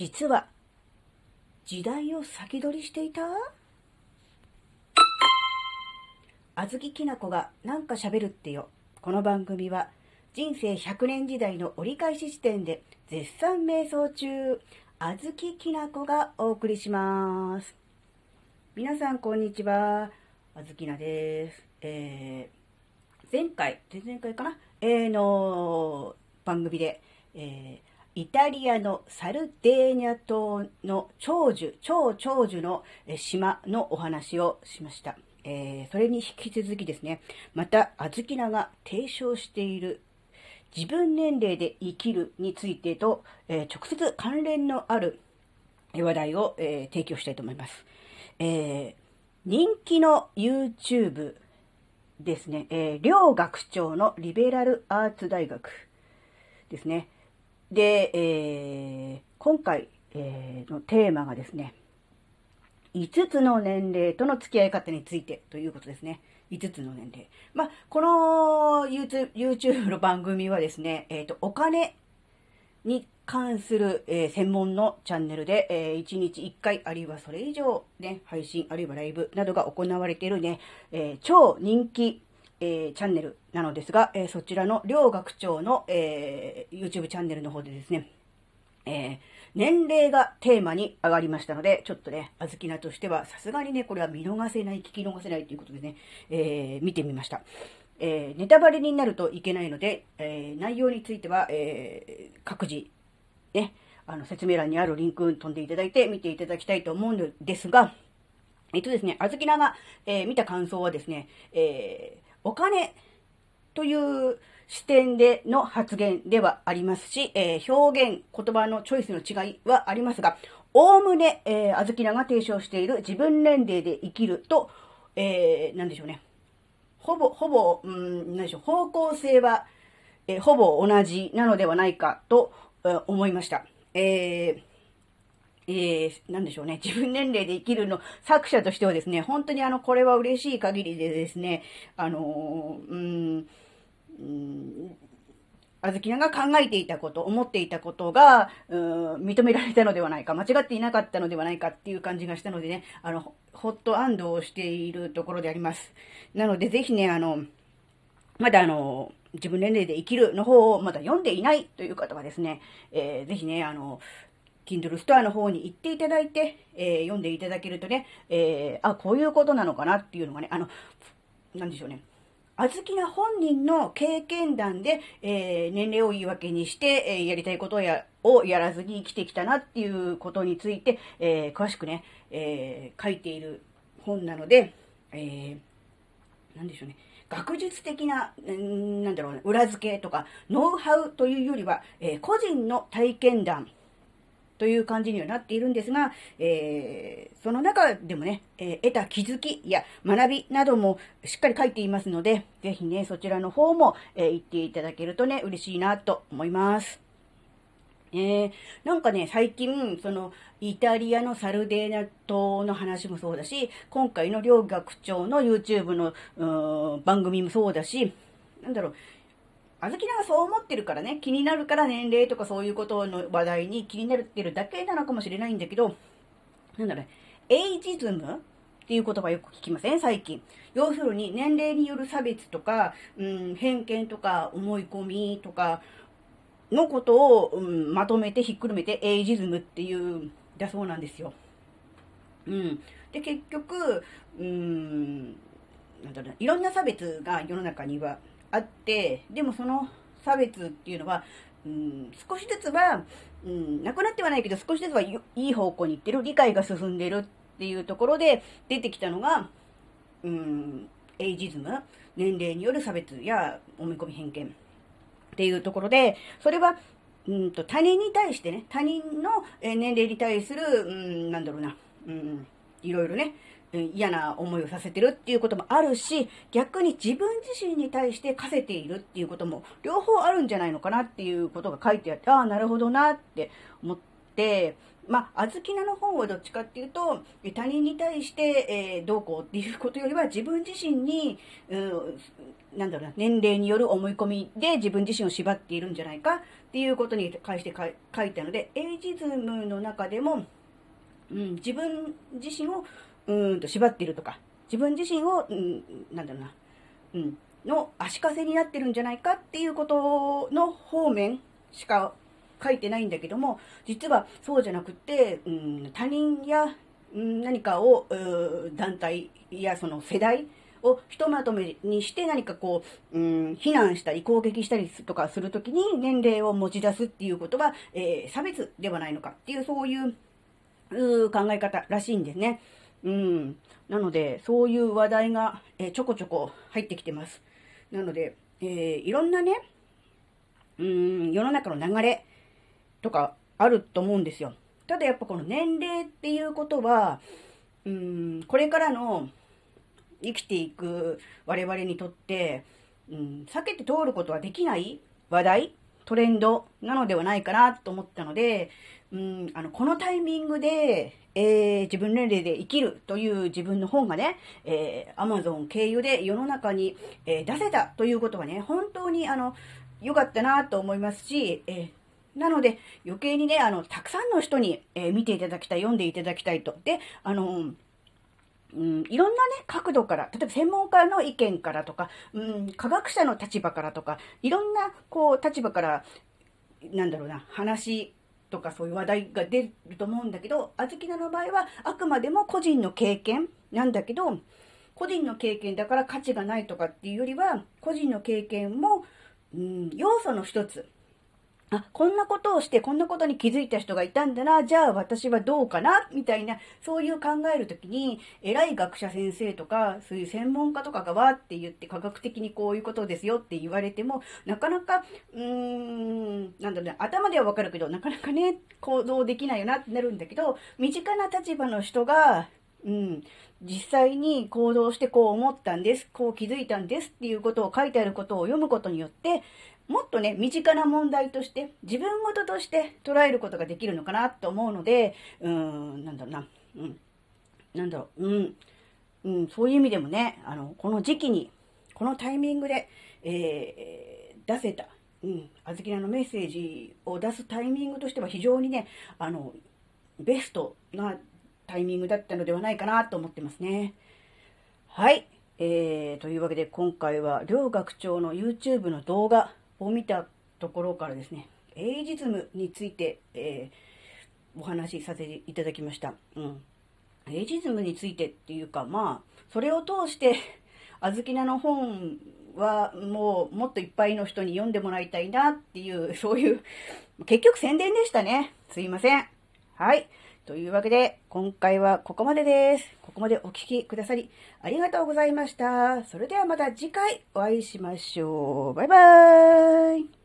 実は時代を先取りしていた？あずききなこがなんか喋るってよ。この番組は人生100年時代の折り返し地点で絶賛瞑想中、あずききなこがお送りします。皆さんこんにちは。あずきなです。えー、前回、前々回かな？えー、の番組で、えーイタリアのサルデーニャ島の長寿、超長寿の島のお話をしました。えーそれに引き続きですね、また、あずきなが提唱している自分年齢で生きるについてと、えー直接関連のある話題を、えー提供したいと思います。えー人気の YouTube ですね、えー両学長のリベラルアーツ大学ですね。で、えー今回、えーのテーマがですね、5つの年齢との付き合い方についてということですね。5つの年齢。まあ、この YouTube, の番組はですね、えっ、と、お金に関する、えー専門のチャンネルで、え1日1回、あるいはそれ以上ね、配信、あるいはライブなどが行われているね、え超人気、えーチャンネルなのですが、えーそちらの両学長の、えー YouTube チャンネルの方でですね、えー年齢がテーマに上がりましたので、ちょっとね、あずきなとしては、さすがにね、これは見逃せない、聞き逃せないということでね、えー見てみました。えーネタバレになるといけないので、え内容については、え各自、ね、あの、説明欄にあるリンク飛んでいただいて見ていただきたいと思うのですが、えっとですね、あずきなが、え見た感想はですね、えーお金という視点での発言ではありますし、えー表現、言葉のチョイスの違いはありますが、おおむね、えー、あずきなが提唱している自分年齢で生きると、えー、なんでしょうね。ほぼ、ほぼ、うん、なんでしょう、方向性は、えーほぼ同じなのではないかと、えー思いました。えーえー、なんでしょうね。自分年齢で生きるの作者としてはですね、本当にあの、これは嬉しい限りでですね、あのー、うーん、うーんあずきなが考えていたこと、思っていたことが、うん認められたのではないか、間違っていなかったのではないかっていう感じがしたのでね、あの、ほほっと安堵をしているところであります。なので、ぜひね、あの、まだあの、自分年齢で生きるの方をまだ読んでいないという方はですね、えーぜひね、あの、Kindle ストアの方に行っていただいて、えー読んでいただけるとね、えーあ、こういうことなのかなっていうのがね、あの、なんでしょうね。あずきな本人の経験談で、えー年齢を言い訳にして、えーやりたいことをやをやらずに生きてきたなっていうことについて、えー詳しくね、え書いている本なので、えーなんでしょうね。学術的な、んなんだろうね、裏付けとか、ノウハウというよりは、え個人の体験談という感じにはなっているんですが、えーその中でもね、えー得た気づきや学びなどもしっかり書いていますので、ぜひね、そちらの方も、えー言っていただけるとね、嬉しいなと思います。えー、なんかね、最近、その、イタリアのサルデーニャ島の話もそうだし、今回の両学長の YouTube の番組もそうだし、なんだろう、あずきながそう思ってるからね、気になるから年齢とかそういうことの話題に気になってるだけなのかもしれないんだけど、なんだろうね、エイジズムっていう言葉よく聞きません？最近。要するに年齢による差別とか、うん、偏見とか思い込みとかのことを、うん、まとめてひっくるめてエイジズムっていうだそうなんですよ。うん。で、結局、うん、なんだろうないろんな差別が世の中にはあって、でもその差別っていうのは、うん、少しずつは、うん、なくなってはないけど少しずつはいい方向に行ってる、理解が進んでるっていうところで出てきたのが、うん、エイジズム、年齢による差別や思い込み偏見っていうところで、それは、うんと他人に対してね、他人の年齢に対する、うん、なんだろうな、うん、いろいろね、嫌な思いをさせてるっていうこともあるし、逆に自分自身に対して課せているっていうことも両方あるんじゃないのかなっていうことが書いてあって、ああ、なるほどなって思って、まあ、あずきなの本はどっちかっていうと、他人に対して、えー、どうこうっていうことよりは、自分自身に、うん、なんだろうな、年齢による思い込みで自分自身を縛っているんじゃないかっていうことに関して書いたので、エイジズムの中でも、うん、自分自身をうんと縛っているとか、自分自身を、うん、なんだろうな、うん、の足かせになってるんじゃないかっていうことの方面しか書いてないんだけども、実はそうじゃなくて、うん、他人や、うん、何かを、団体やその世代をひとまとめにして何かこう、うん、非難したり攻撃したりとかするときに年齢を持ち出すっていうことは、えー、差別ではないのかっていうそういうう考え方らしいんですね。うん。なので、そういう話題が、え、ちょこちょこ入ってきてます。なので、えー、いろんなね、うん、世の中の流れとかあると思うんですよ。ただやっぱこの年齢っていうことは、うん、これからの生きていく我々にとって、うん、避けて通ることはできない話題、トレンドなのではないかなと思ったので、うん、あの、このタイミングで、えー、自分年齢で生きるという自分の本がね、えー、Amazon 経由で世の中に、えー、出せたということはね、本当にあの、良かったなと思いますし、えー、なので、余計にね、あの、たくさんの人に、えー、見ていただきたい、読んでいただきたいと。で、あの、うん、いろんなね、角度から、例えば専門家の意見からとか、うん、科学者の立場からとか、いろんな、こう、立場から、なんだろうな、話とかそういう話題が出ると思うんだけど、あずきなの場合はあくまでも個人の経験なんだけど、個人の経験だから価値がないとかっていうよりは、個人の経験も、うん、要素の一つあ、こんなことをしてこんなことに気づいた人がいたんだな、じゃあ私はどうかな、みたいな、そういう考えるときに、偉い学者先生とか、そういう専門家とかがわーって言って科学的にこういうことですよって言われても、なかなか、うーん、なんだろうね、頭ではわかるけど、なかなかね、行動できないよなってなるんだけど、身近な立場の人が、うん、実際に行動してこう思ったんです、こう気づいたんですっていうことを書いてあることを読むことによって、もっとね、身近な問題として、自分事として捉えることができるのかなと思うので、うーん、なんだろうな、うん、なんだろう、うん、うん、そういう意味でもね、あの、この時期に、このタイミングで、えー、出せた、うん、あずきなのメッセージを出すタイミングとしては非常にね、あの、ベストなタイミングだったのではないかなと思ってますね。はい。えー、というわけで今回は両学長の YouTube の動画を見たところからですね、エイジズムについて、えー、お話しさせていただきました。うん。エイジズムについてっていうか、まあ、それを通して、あずきなの本はもうもっといっぱいの人に読んでもらいたいなっていう、そういう、結局宣伝でしたね。すいません。はい。というわけで、今回はここまでです。ここまでお聴きくださり、ありがとうございました。それではまた次回お会いしましょう。バイバーイ。